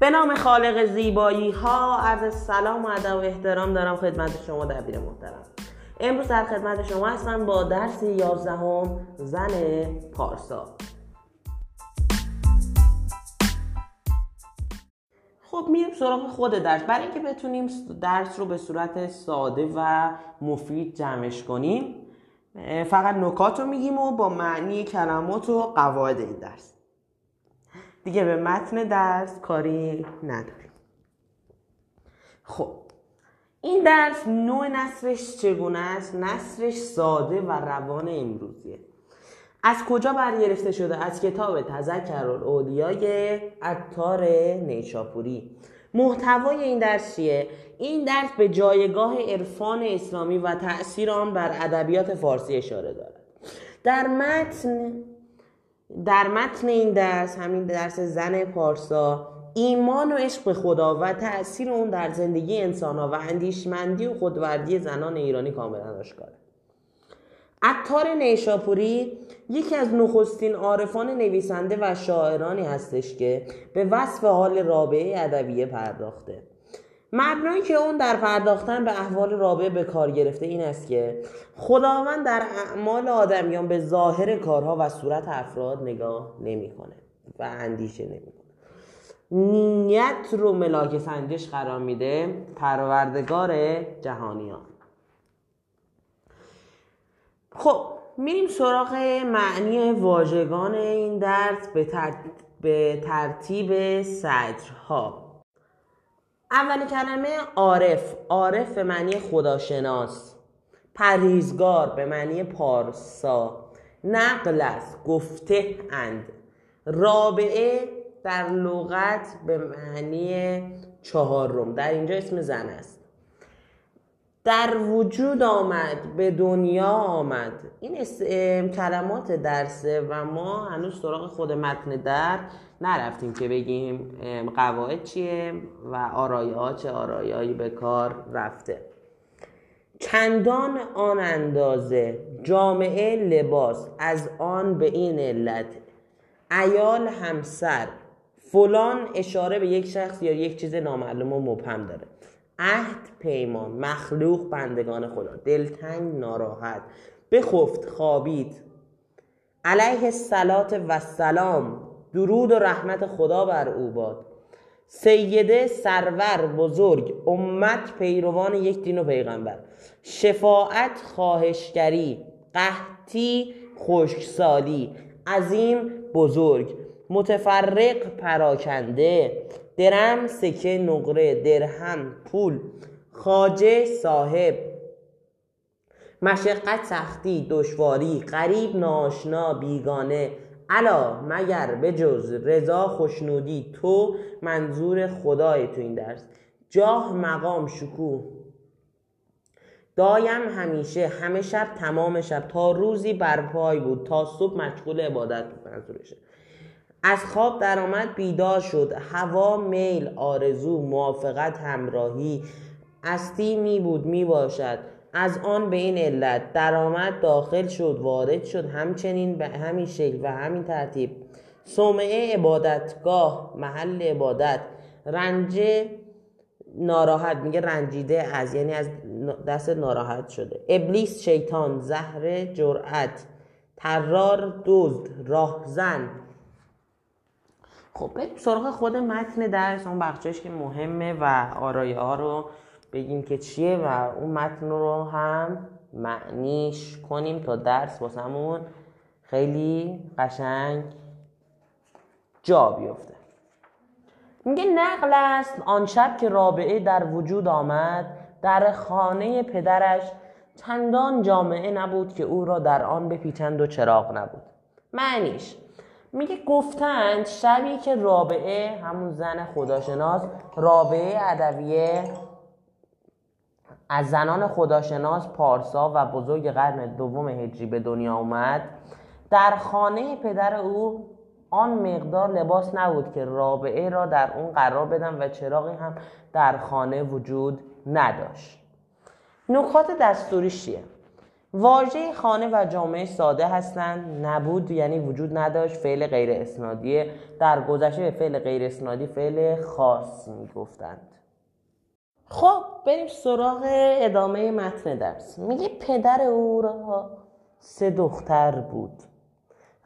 به نام خالق زیبایی ها عرض سلام و ادب و احترام دارم خدمت شما دبیر محترم. امروز در خدمت شما هستم با درس یازدهم زن پارسا. خب میریم سراغ خود درس. برای اینکه بتونیم درس رو به صورت ساده و مفید جمعش کنیم فقط نکات رو میگیم و با معنی کلمات و قواعد این درس. دیگه به متن درس کاری نداریم. خب این درس نوع نصرش چگونه است؟ نصرش ساده و روان امروزیه. از کجا برگرفته شده؟ از کتاب تذکر الاولیای عطار نیشاپوری. محتوای این درس چیه؟ این درس به جایگاه عرفان اسلامی و تاثیر آن بر ادبیات فارسی اشاره دارد. در متن در متن این درس همین درس زن پارسا ایمان و عشق به خدا و تأثیر اون در زندگی انسان ها و اندیشمندی و خودوردی زنان ایرانی کاملا آشکاره. عطار نیشاپوری یکی از نخستین عارفان نویسنده و شاعرانی هستش که به وصف حال رابعه ادبیه پرداخته. مبنایی که اون در پرداختن به احوال رابعه به کار گرفته این است که خداوند در اعمال آدمیان به ظاهر کارها و صورت افراد نگاه نمی‌کنه و اندیشه نمی‌کنه. نیت رو ملاک سنجش قرار میده پروردگار جهانیان. خب میریم سراغ معنی واژگان این درس به, ترتیب, به ترتیب سطرها اول کلمه عارف. عارف به معنی خداشناس. پریزگار به معنی پارسا. نقل است. گفته اند. رابعه در لغت به معنی چهارم. در اینجا اسم زن است. در وجود آمد به دنیا آمد. این کلمات درسه و ما هنوز سراغ خود متن در نرفتیم که بگیم قواعد چیه و آرایه ها چه آرایه‌ای به کار رفته. چندان آن اندازه جامعه لباس از آن به این علت ایال همسر فلان اشاره به یک شخص یا یک چیز نامعلوم و مبهم داره. عهد پیمان مخلوق بندگان خدا. دلتنگ ناراحت. بخفت خوابید. علیه الصلات و سلام درود و رحمت خدا بر او باد. سیده سرور بزرگ امت پیروان یک دین و پیغمبر. شفاعت خواهشگری قحطی خشکسالی عظیم بزرگ. متفرق پراکنده. درم سکه نقره درهم پول. خاجه صاحب. مشقت سختی دشواری غریب ناشنا بیگانه. الا مگر به جز رضا خوشنودی تو منظور خدای تو این درس. جاه مقام شکوه. دایم همیشه همه شب تمام شب تا روزی برپای بود تا صبح مشغول عبادت بود منظورشه. از خواب درآمد بیدار شد. هوا میل آرزو موافقت همراهی. استی می بود می باشد. از آن به این علت درآمد داخل شد وارد شد. همچنین به همین شکل و همین ترتیب. صومعه عبادتگاه محل عبادت. رنجه ناراحت میگه رنجیده از یعنی از دست ناراحت شده. ابلیس شیطان زهر جرأت. ترار دزد راهزن. خب بریم سراغ خود متن درس اون بخشش که مهمه و آرایه ها رو بگیم که چیه و اون متن رو هم معنیش کنیم تا درس واسمون خیلی قشنگ جا بیفته. میگه نقل است آن شب که رابعه در وجود آمد در خانه پدرش چندان جامعه نبود که او را در آن بپیچند و چراغ نبود. معنیش میگه گفتند شبی که رابعه همون زن خداشناس رابعه ادویه از زنان خداشناس پارسا و بزرگ قرن دوم هجری به دنیا اومد. در خانه پدر او آن مقدار لباس نبود که رابعه را در اون قرار بدن و چراغی هم در خانه وجود نداشت. نکات دستوری چیه؟ واژه خانه و جامعه ساده هستند. نبود یعنی وجود نداشت. فعل غیر اسنادی در گذشته به فعل غیر اسنادی فعل خاص می‌گفتند. خب بریم سراغ ادامه متن درس. میگه پدر او را سه دختر بود.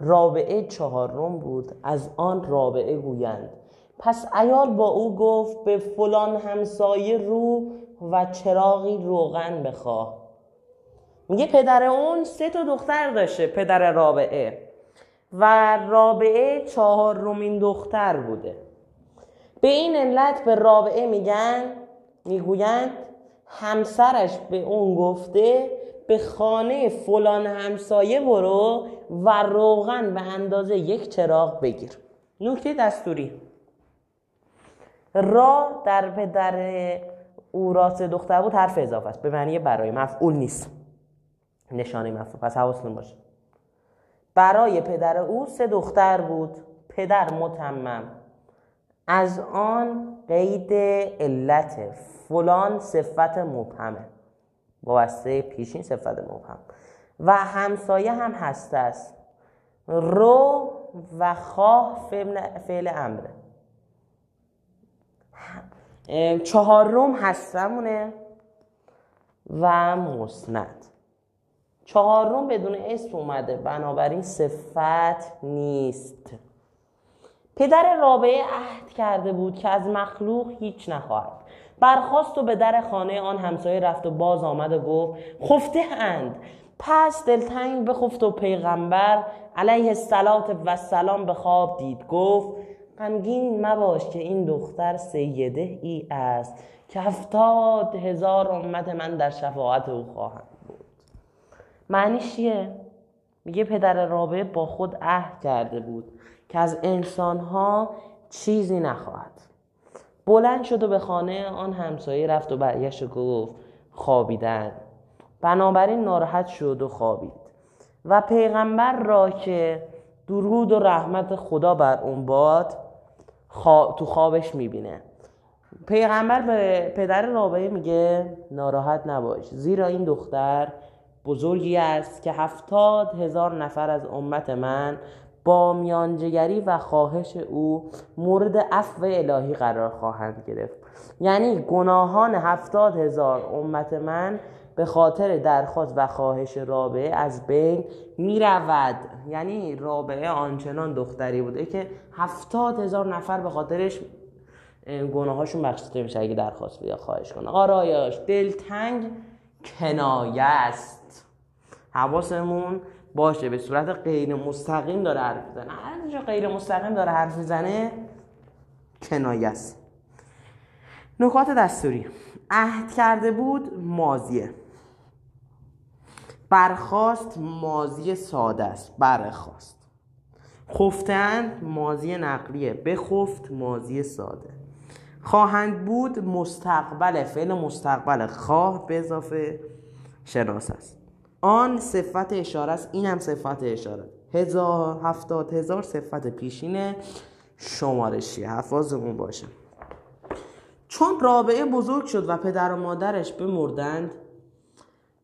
رابعه چهارم بود. از آن رابعه گویند. پس ایال با او گفت به فلان همسایه رو و چراغی روغن بخواه. میگه پدر اون سه تا دختر داشته پدر رابعه. و رابعه چهارمین دختر بوده. به این علت به رابعه میگن می‌گویند همسرش به اون گفته به خانه فلان همسایه برو و روغن به اندازه یک چراغ بگیر. نکته دستوری. را در پدر او راست دختر بود حرف اضافه است. به معنی برای مفعول نیست. نشانه مفعول. پس حواستون باشه. برای پدر او سه دختر بود. پدر متمم. از آن قید علت فلان صفت مبهمه. واسطه پیشین صفت مبهم. و همسایه هم هست است. رو و خواه فعل امره چهارم هستمونه و مسند. چهارم بدون اسم اومده. بنابراین صفت نیست. پدر رابعه عهد کرده بود که از مخلوق هیچ نخواهد. برخواست و به در خانه آن همسایه رفت و باز آمد و گفت خفته اند. پس دلتنگ بخفت و پیغمبر علیه السلام و سلام به خواب دید. گفت غمگین مباش که این دختر سیده ای است که هفتاد هزار امت من در شفاعت او خواهند بود. معنیش چیه؟ میگه پدر رابعه با خود عهد کرده بود. که از انسانها چیزی نخواهد. بلند شد و به خانه آن همسایه رفت و برگشت و گفت خوابیدن. بنابراین ناراحت شد و خوابید. و پیغمبر را که درود و رحمت خدا بر اون باد تو خوابش می‌بینه. پیغمبر به پدر رابعه میگه ناراحت نباش. زیرا این دختر بزرگی است که هفتاد هزار نفر از امت من با میانجگری و خواهش او مورد عفو الهی قرار خواهند گرفت. یعنی گناهان هفتاد هزار امت من به خاطر درخواست و خواهش رابعه از بین می رود یعنی رابعه آنچنان دختری بوده که هفتاد هزار نفر به خاطرش گناهاشون بخشیده میشه اگه درخواست بیا خواهش کنه. آرایاش دلتنگ کنایه است. حواسمون باشه به صورت غیر مستقیم داره حرف می‌زنه. هر جا غیر مستقیم داره حرف می‌زنه کنایه است. نکات دستوری. عهد کرده بود مازیه. برخواست مازی ساده است. برخواست خفتند مازی نقلیه. بخفت مازی ساده. خواهند بود مستقبل فعل مستقبل. خواه به اضافه شناس است. آن صفت اشاره است. این هم صفت اشاره. هزار هفتاد هزار صفت پیشین شمارشیه حفاظمون باشه. چون رابعه بزرگ شد و پدر و مادرش بمردند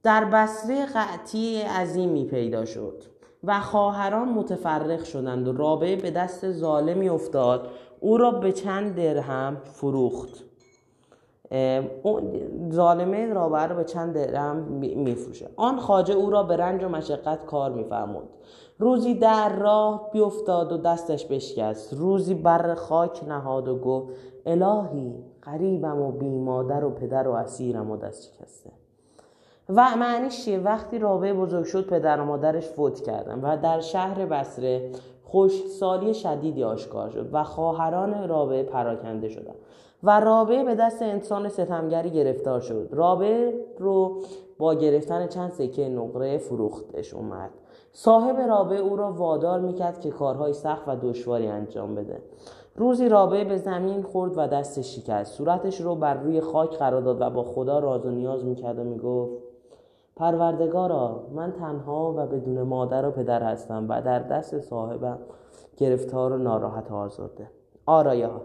در بصره قعطی عظیمی پیدا شد و خواهران متفرق شدند. و رابعه به دست ظالمی افتاد. او را به چند درهم فروخت. ظالمه رابعه را به چند درهم میفروشه. آن خاجه او را به رنج و مشقت کار میفرمود. روزی در راه بیفتاد و دستش بشکست. روزی بر خاک نهاد و گفت الهی قریبم و بی مادر و پدر و اسیرم و دست شکسته. و معنیش چیه؟ وقتی رابعه بزرگ شد پدر و مادرش فوت کردن و در شهر بسره سالی شدیدی آشکار شد و خواهران رابعه پراکنده شدند. و رابعه به دست انسان ستمگری گرفتار شد. رابعه رو با گرفتن چند سکه نقره فروختش اومد. صاحب رابعه او را وادار می‌کرد که کارهای سخت و دشواری انجام بده. روزی رابعه به زمین خورد و دستش شکست. صورتش رو بر روی خاک قرار داد و با خدا راز و نیاز می‌کرد و می‌گفت پروردگارا من تنها و بدون مادر و پدر هستم و در دست صاحبم گرفتار و ناراحت آزرده. آرایه ها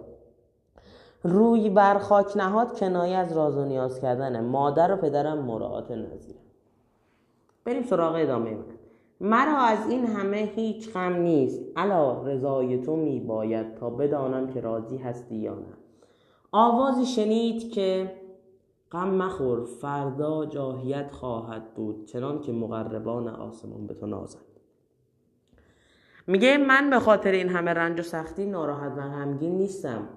روی بر خاک نهاد کنایه از راز و نیاز کردن مادر و پدرم مراعات نظیر بریم سراغ ادامه من. مرا از این همه هیچ غم نیست. الا رضای تو می باید تا بدانم که راضی هستی یا نه. آوازی شنید که غم مخور فردا جاهیت خواهد بود چنان که مقربان آسمان به تو نازند. میگه من به خاطر این همه رنج و سختی ناراحت و غمگین نیستم.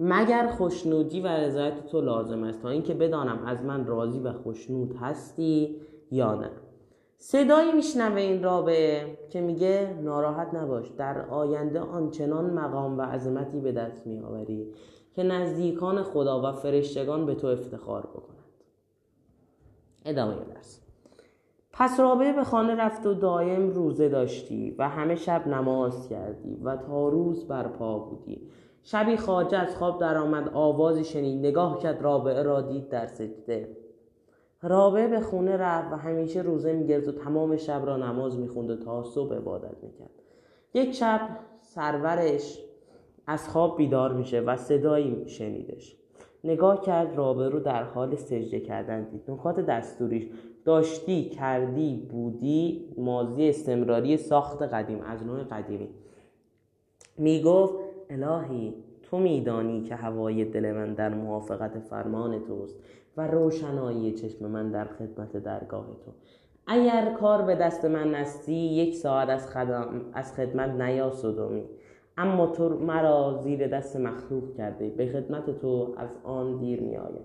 مگر خوشنودی و رضایت تو لازم است؟ تا اینکه بدانم از من راضی و خوشنود هستی یا نه. صدایی میشنوه این رابعه که میگه ناراحت نباش در آینده آنچنان مقام و عظمتی به دست میآوری که نزدیکان خدا و فرشتگان به تو افتخار بکنند. ادامه درس. پس رابعه به خانه رفت و دایم روزه داشتی و همه شب نماز کردی و تا روز برپا بودی. شبی خواجه از خواب درآمد آوازی شنید نگاه کرد رابعه را دید در سجده. رابعه به خونه رفت و همیشه روزه می‌گرفت و تمام شب را نماز می‌خوند و تا صبح عبادت می‌کرد. یک شب سرورش از خواب بیدار میشه و صدایی شنیدش. نگاه کرد رابعه رو در حال سجده کردن دید. نکات دستوریش داشتی کردی بودی ماضی استمراری ساخت قدیم از نوع قدیمی. می‌گفت الهی تو میدانی که هوای دل من در موافقت فرمان توست و روشنایی چشم من در خدمت درگاه تو. اگر کار به دست من نستی یک ساعت از, از خدمت نیا صدومی اما تو مرا زیر دست مخلوق کرده به خدمت تو از آن دیر می آیم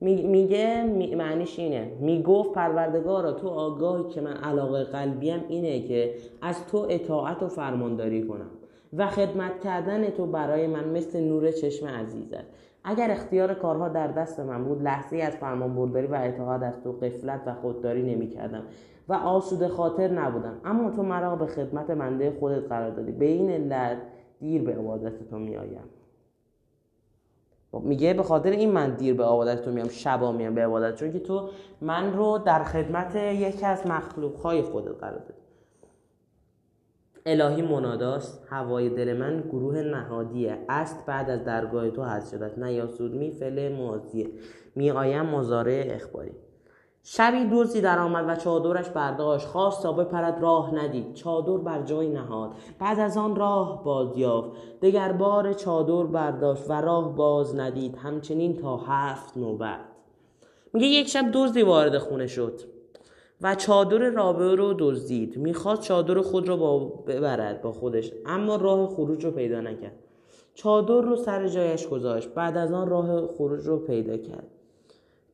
میگه معنیش اینه. می‌گفت پروردگارا تو آگاهی که من علاقه قلبیم اینه که از تو اطاعت و فرمانداری کنم. و خدمت کردن تو برای من مثل نور چشم عزیزت. اگر اختیار کارها در دست من بود لحظه از فرمان برداری و اطاعت از تو قفلت و خودداری نمی کردم و آسوده خاطر نبودم. اما تو مرا به خدمت منده خودت قرار دادی. به این علت دیر به عبادت تو می آیم میگه به خاطر این من دیر به عبادت تو میام شبا میام به عبادت. چون که تو من رو در خدمت یکی از مخلوق های خودت قرار دادی. الهی مناداست. هوای دل من گروه نهادیه است. بعد از درگاه تو هست شدت نه یا می فعل ماضیه می آیم مزاره اخباری. شبی دوزی در آمد و چادرش برداشت. خواست تا بپرد راه ندید. چادر بر جای نهاد. بعد از آن راه باز یافت. دگر بار چادر برداشت و راه باز ندید. همچنین تا هفت نوبت. میگه یک شب دزدی وارد خونه شد. و چادر رابعه رو دزدید. می‌خواست چادر خود رو با ببرد با خودش اما راه خروج رو پیدا نکرد. چادر رو سر جایش گذاشت بعد از آن راه خروج رو پیدا کرد.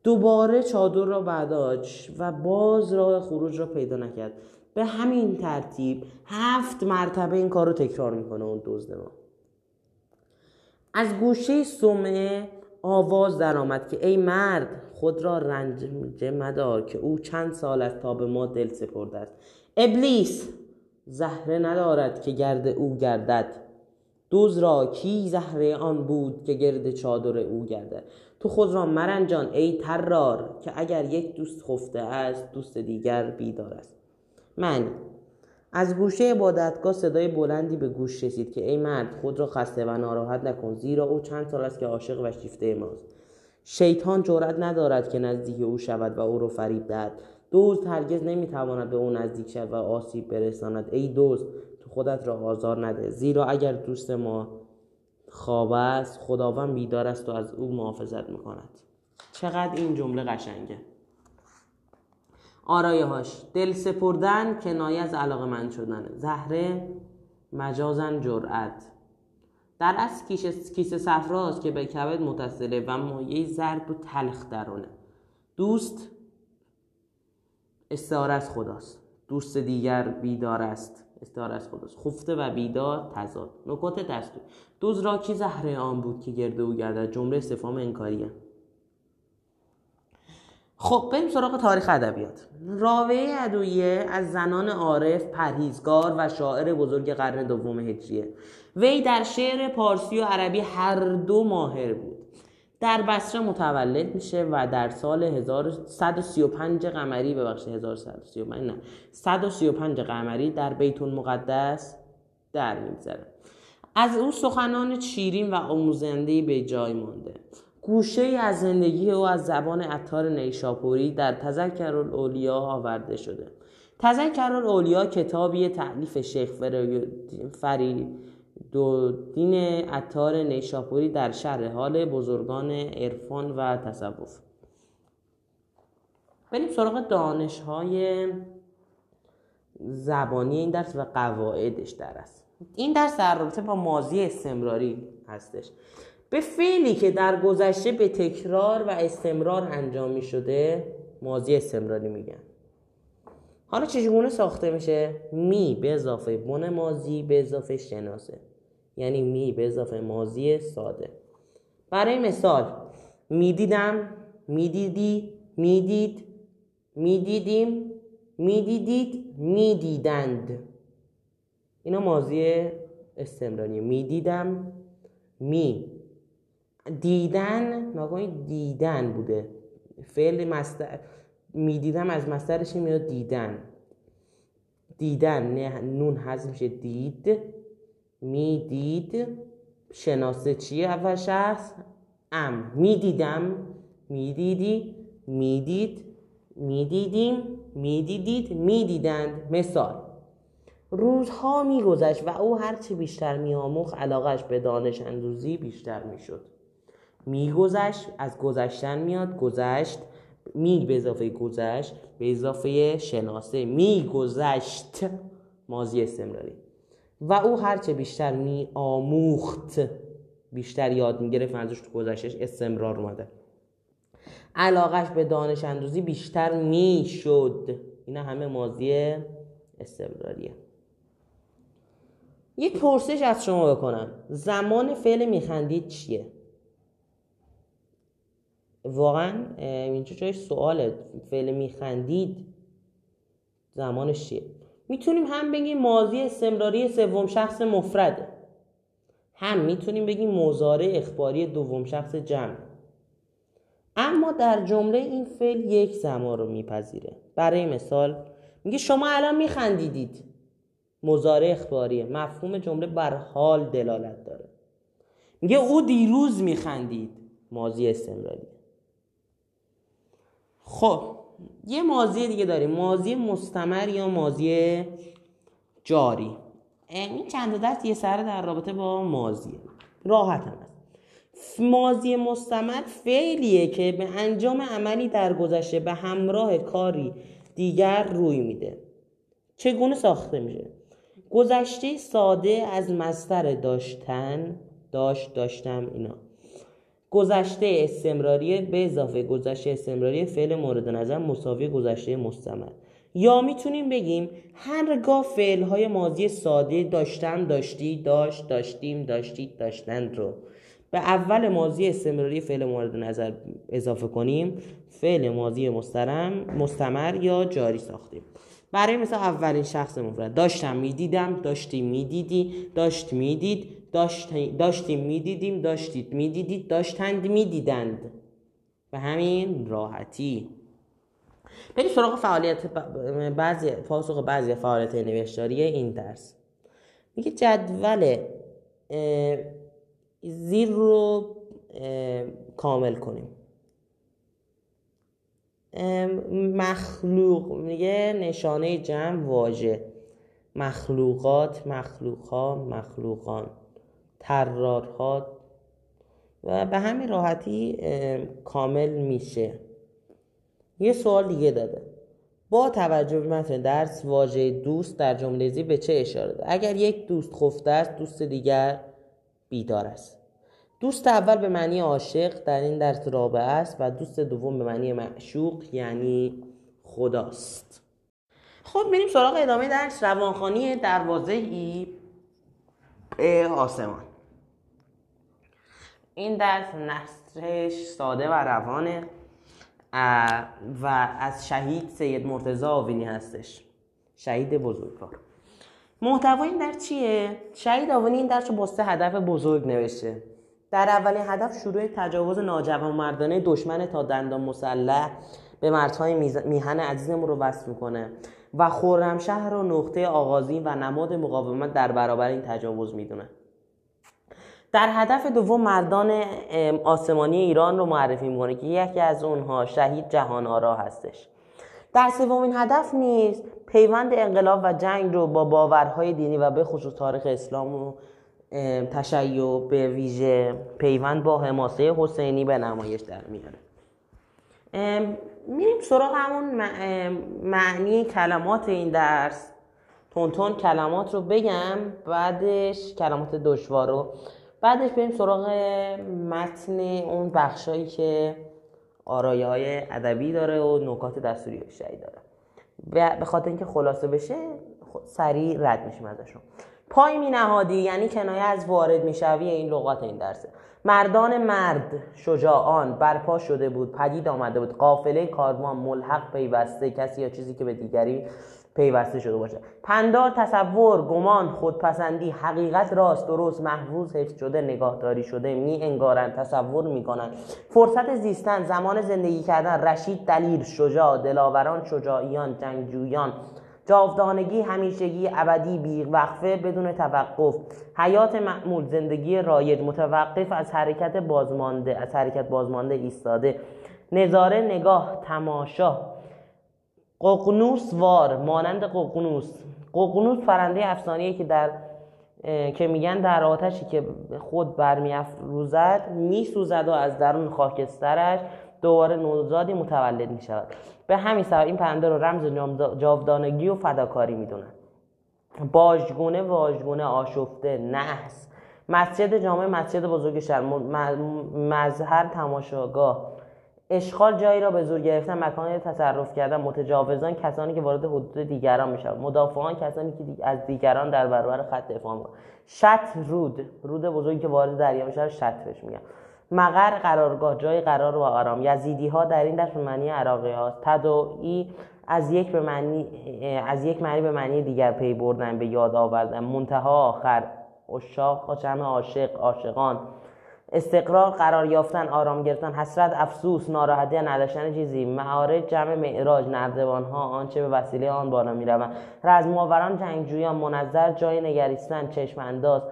دوباره چادر را برداشت و باز راه خروج را پیدا نکرد. به همین ترتیب هفت مرتبه این کار رو تکرار می‌کنه اون دزد ما. از گوشه سمعه آواز درآمد که ای مرد خود را رنج مدار که او چند سال است تا به ما دل سپرده است. ابلیس زهره ندارد که گرد او گردد. دوز را کی زهره آن بود که گرد چادر او گردد؟ تو خود را مرنجان ای ترار که اگر یک دوست خفته است دوست دیگر بیدار است. من از گوشه عبادتگاه صدای بلندی به گوش رسید که ای مرد خود را خسته و ناراحت نکن زیرا او چند سال است که عاشق و شیفته ماست. شیطان جرأت ندارد که نزدیک او شود و او را فریب دهد. دوست هرگز نمی‌تواند به او نزدیک شود و آسیب برساند. ای دوست تو خودت را آزار نده. زیرا اگر دوست ما خواب است خداوند بیدار است و از او محافظت می‌کند. چقدر این جمله قشنگه. آرایه هاش دل سپردن کنایه از علاقه من شدن. زهره مجازن جرأت. در از کیسه صفراست که به کبد متصله و مایه زرد و تلخ درونه. دوست استعاره از خداست. دوست دیگر بیدار است. استعاره از خداست. خفته و بیدار تضاد. نکات دستور دوز را کی زهره آن بود که گرده او گردد جمله استفهام انکاریه. خب بریم سراغ تاریخ ادبیات. راوی ادویه از زنان عارف پرهیزگار و شاعر بزرگ قرن دوم هجریه. وی در شعر پارسی و عربی هر دو ماهر بود. در بصره متولد میشه و در سال 1135 قمری ببخشید 1135 نه 135 قمری در بیت المقدس در میگذره. از او سخنان چیرین و آموزنده به جای مانده. گوشه ای از زندگی او از زبان عطار نیشاپوری در تذکر الاولیا آورده شده. تذکر الاولیا کتابی تعلیف شیخ دین عطار نیشاپوری در شهر حال بزرگان عرفان و تصوف. بریم سراغ دانش های زبانی این درس و قواعدش در است این درس در رابطه با ماضی استمراری هستش. به فعلی که در گذشته به تکرار و استمرار انجام می شده ماضی استمراری میگن حالا چجگونه ساخته میشه؟ می به اضافه بن ماضی به اضافه شناسه. یعنی می به اضافه ماضی ساده. برای مثال می‌دیدم می‌دیدی می‌دید می‌دیدیم می‌دیدید می‌دیدند. اینا ماضی استمراری. می‌دیدم می. دیدن ناگهان دیدن بوده. فعل مستر می‌دیدم از مسترش میاد دیدن. دیدن نه نون حذف میشه. دید می‌دید. شناسه چیه اول شخص؟ ام. می‌دیدم. می‌دیدی. می‌دید. می‌دیدیم. می‌دیدید. می‌دیدند. مثال. روزها میگذشت و او هرچه بیشتر میآموخت علاقش به دانش اندوزی بیشتر می‌شد. میگذشت از گذشتن میاد گذشت می به اضافه گذشت به اضافه شناسه میگذشت ماضی استمراری. و او هرچه بیشتر می آموخت بیشتر یاد می‌گرفت منظورش تو گذشتش استمرار اومده. علاقش به دانش اندوزی بیشتر می‌شد. اینا همه ماضی استمراریه. یک پرسش از شما بکنم. زمان فعل میخندید چیه؟ واقعا اینجا جای سواله. فعل میخندید زمانش چیه؟ می‌تونیم هم بگیم ماضی استمراری سوم شخص مفرده. هم می‌تونیم بگیم مزاره اخباری دوم شخص جمع. اما در جمله این فعل یک زمان رو میپذیره. برای مثال میگه شما الان میخندیدید. مزاره اخباریه. مفهوم جمله بر حال دلالت داره. میگه او دیروز میخندید. ماضی استمراری خب یه ماضی دیگه داریم. ماضی مستمر یا ماضی جاری؟ این چند درس یه سر در رابطه با ماضیه راحت هم است ماضی مستمر فعلیه که به انجام عملی در گذشته به همراه کاری دیگر روی میده. چگونه ساخته میشه؟ گذشته ساده از مستر داشتن داشت داشتم اینا. گذشته استمراری به اضافه گذشته استمراری فعل مورد نظر مساوی گذشته مستمر. یا می‌تونیم بگیم هرگاه فعل های ماضی ساده داشتم داشتی داشت داشتیم داشتید داشتند رو به اول ماضی استمراری فعل مورد نظر اضافه کنیم فعل ماضی مسترم مستمر یا جاری ساختیم. برای مثل اولین شخص مفرد داشتم می‌دیدم داشتی می‌دیدی داشت می‌دید داشتیم می‌دیدیم داشتید. می‌دیدید داشتند می‌دیدند. به همین راحتی. بریم سراغ فعالیت بعضی پاسخ بعضی فعالیت نوشتاری این درس. میگه جدول زیر رو کامل کنیم. مخلوق. میگه نشانه جمع واژه. مخلوقات مخلوقها مخلوقان. ترارها و به همین راحتی کامل میشه. یه سوال دیگه داده. با توجه به متن درس واژه دوست در جمله زیر به چه اشاره داره اگر یک دوست خفته است دوست دیگر بیدار است. دوست اول به معنی عاشق در این درس رابع است و دوست دوم به معنی معشوق یعنی خداست. خب بریم سراغ ادامه درس. روانخانی دروازه ای آسمان. این درس نصرش ساده و روانه و از شهید سید مرتضی آوینی هستش. شهید بزرگوار. محتوای این درس چیه؟ شهید آوینی این درس رو با سه هدف بزرگ نوشته. در اولین هدف شروع تجاوز مردانه دشمن تا دندان مسلح به مردهای میهن عزیزمون رو وصف می‌کنه. و خرمشهر رو نقطه آغازی و نماد مقاومت در برابر این تجاوز می‌دونه. در هدف دوم مردان آسمانی ایران رو معرفی می‌کنه که یکی از اونها شهید جهان آرا هستش. در سومین هدف نیز پیوند انقلاب و جنگ رو با باورهای دینی و به خصوص تاریخ اسلام و تشیع به ویژه پیوند با حماسه حسینی به نمایش در میاره. میریم سراغ همون معنی کلمات این درس. تون کلمات رو بگم بعدش کلمات دشوار رو بعدش بریم سراغ متن اون بخشایی که آرایه های ادبی داره و نکات دستوری بیشتری داره. به خاطر اینکه خلاصه بشه سریع رد میشیم ازشون. پای می نهادی یعنی کنایه از وارد می‌شوی این لغات این درسه. مردان مرد شجاعان برپا شده بود پدید آمده بود. قافله کاروان ملحق پیوسته کسی یا چیزی که به دیگری پیوسته شده باشه. پندار تصور گمان خودپسندی حقیقت راست درست محفوظ حفظ شده نگاهداری شده می انگارن تصور می‌کنن فرصت زیستن زمان زندگی کردن رشید دلیر شجاع دلاوران شجاعیان جنگجویان. جاودانگی همیشگی ابدی بی وقفه بدون توقف. حیات معمول زندگی رایج متوقف از حرکت بازمانده از حرکت بازمانده ایستاده. نظاره نگاه تماشا. ققنوس وار مانند ققنوس ققنوس پرنده افسانه‌ای که در که میگن در آتشی که خود برمیافروزد میسوزد و از درون خاکسترش دوباره نوزادی متولد می شود به همین سبب این پرنده رو رمز جاودانگی و فداکاری می‌دونن. باجگونه واژگونه آشفته نحس. مسجد جامع مسجد بزرگ شهر مظهر تماشاگاه. اشغال جایی را به زور گرفتن مکانی تصرف کردن متجاوزان کسانی که وارد حدود دیگران می‌شوند. مدافعان کسانی که از دیگران در برابر خط دفاع می‌کنند. شط رود. رود بزرگی که وارد دریا میشه شط بهش میگن. مقر قرارگاه. جای قرار و آرام. یزیدی ها در این دست به معنی عراقی هاست. تدائی از یک به معنی از یک معنی به معنی دیگر پی بردن به یاد آوردن. منتها آخر. اشاق جمع عاشق عاشقان. استقرار قرار یافتن آرام گرفتن حسرت افسوس ناراحتی نداشتن چیزی معارج جمع معراج نردبان ها آنچه به وسیله آن بالا می‌روند رزم آوران جنگجویان منظر جای نگریستن چشم انداز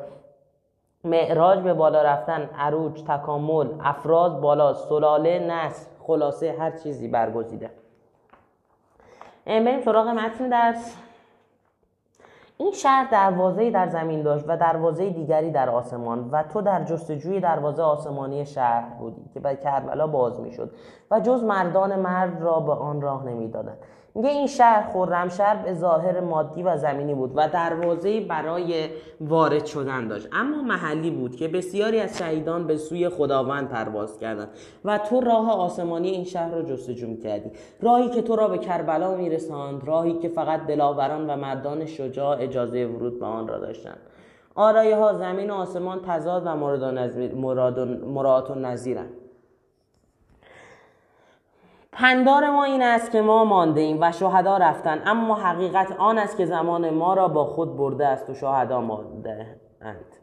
معراج به بالا رفتن عروج تکامل افراز بالا سلاله نسل خلاصه هر چیزی برگزیده. بریم سراغ متن درس. این شهر دروازه در زمین داشت و دروازه دیگری در آسمان و تو در جستجوی دروازه آسمانی شهر بودی که به کربلا باز می‌شد و جز مردان مرد را به آن راه نمی‌دادند. میگه این شهر خرمشهر به ظاهر مادی و زمینی بود و دروازه برای وارد شدن داشت. اما محلی بود که بسیاری از شهیدان به سوی خداوند پرواز کردند و تو راه آسمانی این شهر را جستجو می‌کردی. راهی که تو را به کربلا میرساند راهی که فقط دلاوران و مردان شجاع اجازه ورود به آن را داشتند. آرایه ها زمین و آسمان تضاد و مراد و نظیرند. پندار ما این است که ما مانده ایم و شهدا رفتن. اما حقیقت آن است که زمان ما را با خود برده است و شهدا مانده اند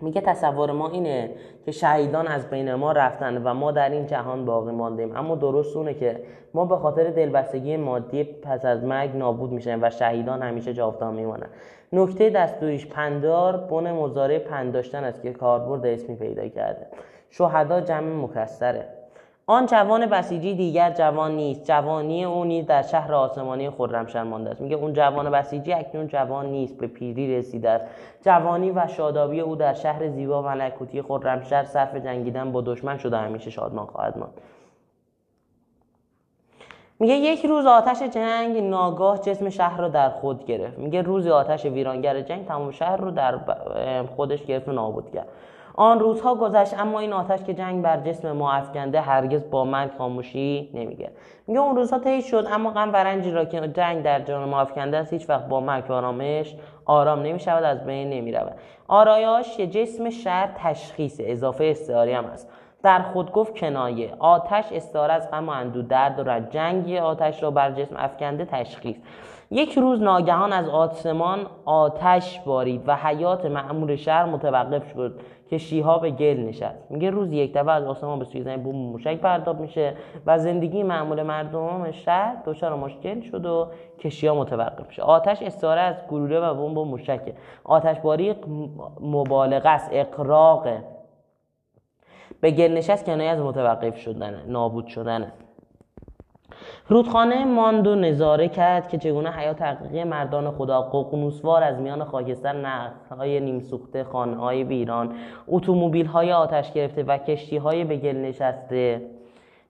میگه تصور ما اینه که شهیدان از بین ما رفتن و ما در این جهان باقی ماندیم اما درست اونه که ما به خاطر دلبستگی مادی پس از مرگ نابود میشن و شهیدان همیشه جاودان میمانند. نکته دستوریش پندار بن مزاره پنداشتن است که کاربرد اسمی پیدا کرده. شهدا جمع مکسره. آن جوان بسیجی دیگر جوان نیست. جوانی او نیز در شهر آسمانی خرمشهر مانده است. میگه اون جوان بسیجی اکنون جوان نیست به پیری رسیده است. جوانی و شادابی او در شهر زیبا و ملکوتی خرمشهر صرف جنگیدن با دشمن شده همیشه شادمان خواهد ماند. میگه یک روز آتش جنگ ناگاه جسم شهر رو در خود گرفت. میگه روز آتش ویرانگر جنگ تمام شهر رو در خودش گرفت و نابود کرد. آن روزها گذشت اما این آتش که جنگ بر جسم ما افکنده هرگز با من خاموشی نمیگه. میگه اون روزها طی شد اما غم و رنجی را که جنگ در جان ما افکنده است هیچ وقت با مرگ آرامش آرام نمی شود از بین نمی رود آرایاش جسم شهر تشخیص اضافه استعاری هم است در خود گفت کنایه. آتش استعاره از غم و اندو درد و جنگ آتش را بر جسم افکنده تشخیص. یک روز ناگهان از آسمان آتش بارید و حیات معمور شهر متوقف شد که شیها به گل نشست. میگه روز یک دفعه از آسمان به سوی زمین بوم موشک پرتاب میشه و زندگی معمول مردم شهر دچار مشکل شد و کشیها متوقف میشه. آتش استعاره از گلوله و بمب و آتش باری مبالغه است اقراقه به گل نشست کنایه از متوقف شدن نابود شدنه رودخانه ماند و نظاره کرد که چگونه حیات حقیقی مردان خدا ققنوسوار از میان خاکستر نقلهای نیم سوخته خانه های ویران اتومبیل های آتش گرفته و کشتی های به گل نشسته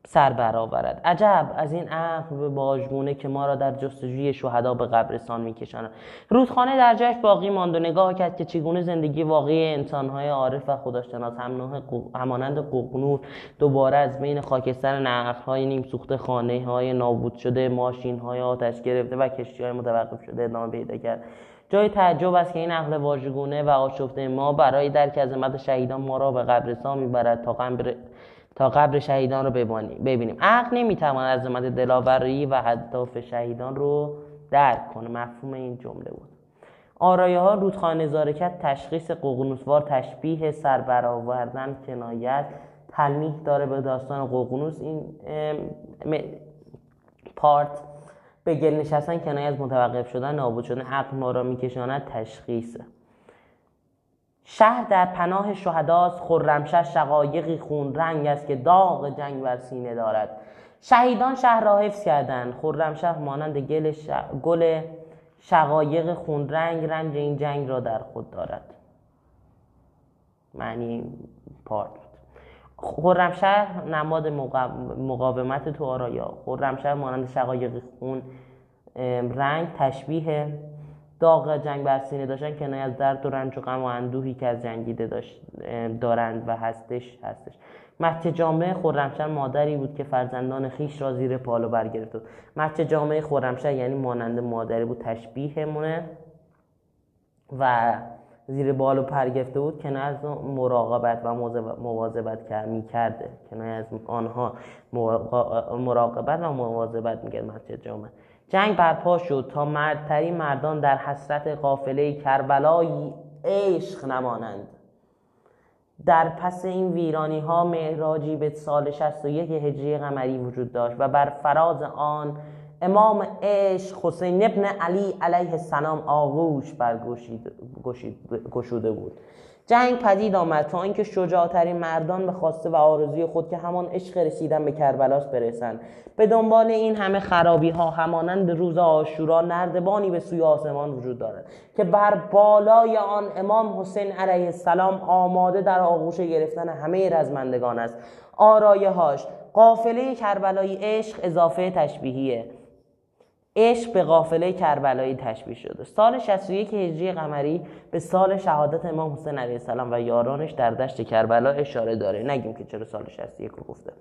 سر برآورد. عجب از این عقل باژگونه که ما را در جستجوی شهدا به قبرستان میکشاند. رودخانه در جشن باقی ماند و نگاه کرد که چگونه زندگی واقعی انسانهای عارف و خداشناس همانند ققنور دوباره از بین خاکستر نقلهای نیم سوخته خانه های نابود شده ماشین های آتش گرفته و کشتی های متوقف شده ادامه پیدا کرد. جای تعجب است که این عقل واژگونه و آشفته ما برای درک عظمت شهیدان ما را به قبرستان می‌برد تا قبر تا قبر شهیدان رو ببینیم. عقل نمی‌تواند عظمت دلاوری و هداف شهیدان رو درک کنه. مفهوم این جمله بود. آرایه ها رودخانه نظارکت تشخیص ققنوسوار تشبیه سر برآوردن کنایت تلمیح داره به داستان ققنوس. این پارت به گل نشستن کنایه از متوقف شدن نابود شدن عقل ما را میکشاند تشخیصه. شهر در پناه شهداست خرمشه شقایقی خون رنگ است که داغ جنگ بر سینه دارد. شهیدان شهر را حفظ کردند. خرمشه مانند گل, ش... گل شقایق خون رنگ رنج این جنگ را در خود دارد. معنی پارت. خرمشهر نماد مقاومت تو آرایا خرمشهر مانند شقایق خون رنگ تشبیه داغ جنگ بر سینه داشتن که از درد و رنج و غم و اندوهی که از جنگیده داشت دارند و هستش هستش. مهد جامعه خرمشهر مادری بود که فرزندان خیش را زیر پالو برگرفت. مهد جامعه خرمشهر یعنی مانند مادری بود تشبیه مونه و زیر بالو پر گرفته بود که از مراقبت و مواظبت می کرده که از آنها مراقبت و مواظبت می‌کرد مسجد جامعه جنگ برپا شد تا مردترین مردان در حسرت قافله کربلایی عشق نمانند. در پس این ویرانی ها معراجی به سال 61 هجری قمری وجود داشت و بر فراز آن امام عشق حسین ابن علی علیه السلام آغوش برگشوده بود. جنگ پدید آمد تا اینکه شجاعترین مردان به خواسته و آرزوی خود که همان عشق رسیدن به کربلاس برسند. به دنبال این همه خرابی ها همانند روز آشورا نردبانی به سوی آسمان وجود دارد که بر بالای آن امام حسین علیه السلام آماده در آغوش گرفتن همه رزمندگان است. آرایه هاش قافله کربلایی عشق اضافه تشبیهیه. عشق به قافله کربلایی تشبیه شده. سال 61 هجری قمری به سال شهادت امام حسین علیه السلام و یارانش در دشت کربلا اشاره داره. نگیم که چرا سال 61 رو گفته.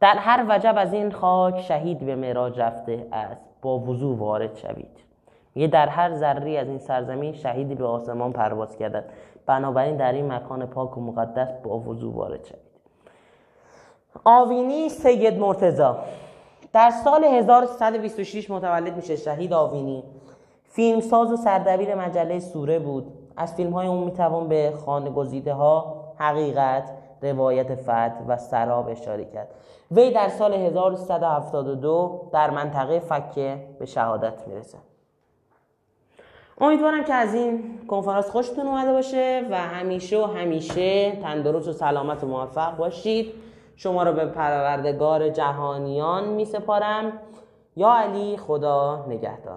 در هر وجب از این خاک شهید به معراج رفته است. با وضوع وارد شوید. یه در هر ذری از این سرزمین شهیدی به آسمان پرواز کرده بنابراین در این مکان پاک و مقدس با وضوع وارد شوید. آوینی سید مرتزا در سال 1326 متولد میشه شهید آوینی. فیلمساز و سردبیر مجله سوره بود. از فیلم های اون می‌توان به خانه گزیده ها حقیقت روایت فتح و سراب اشاره کرد. وی در سال 1372 در منطقه فکه به شهادت می‌رسه امیدوارم که از این کنفرانس خوشتون اومده باشه و همیشه و همیشه تندرست و سلامت و موفق باشید. شما را به پروردگار جهانیان می سپارم یا علی خدا نگهدار.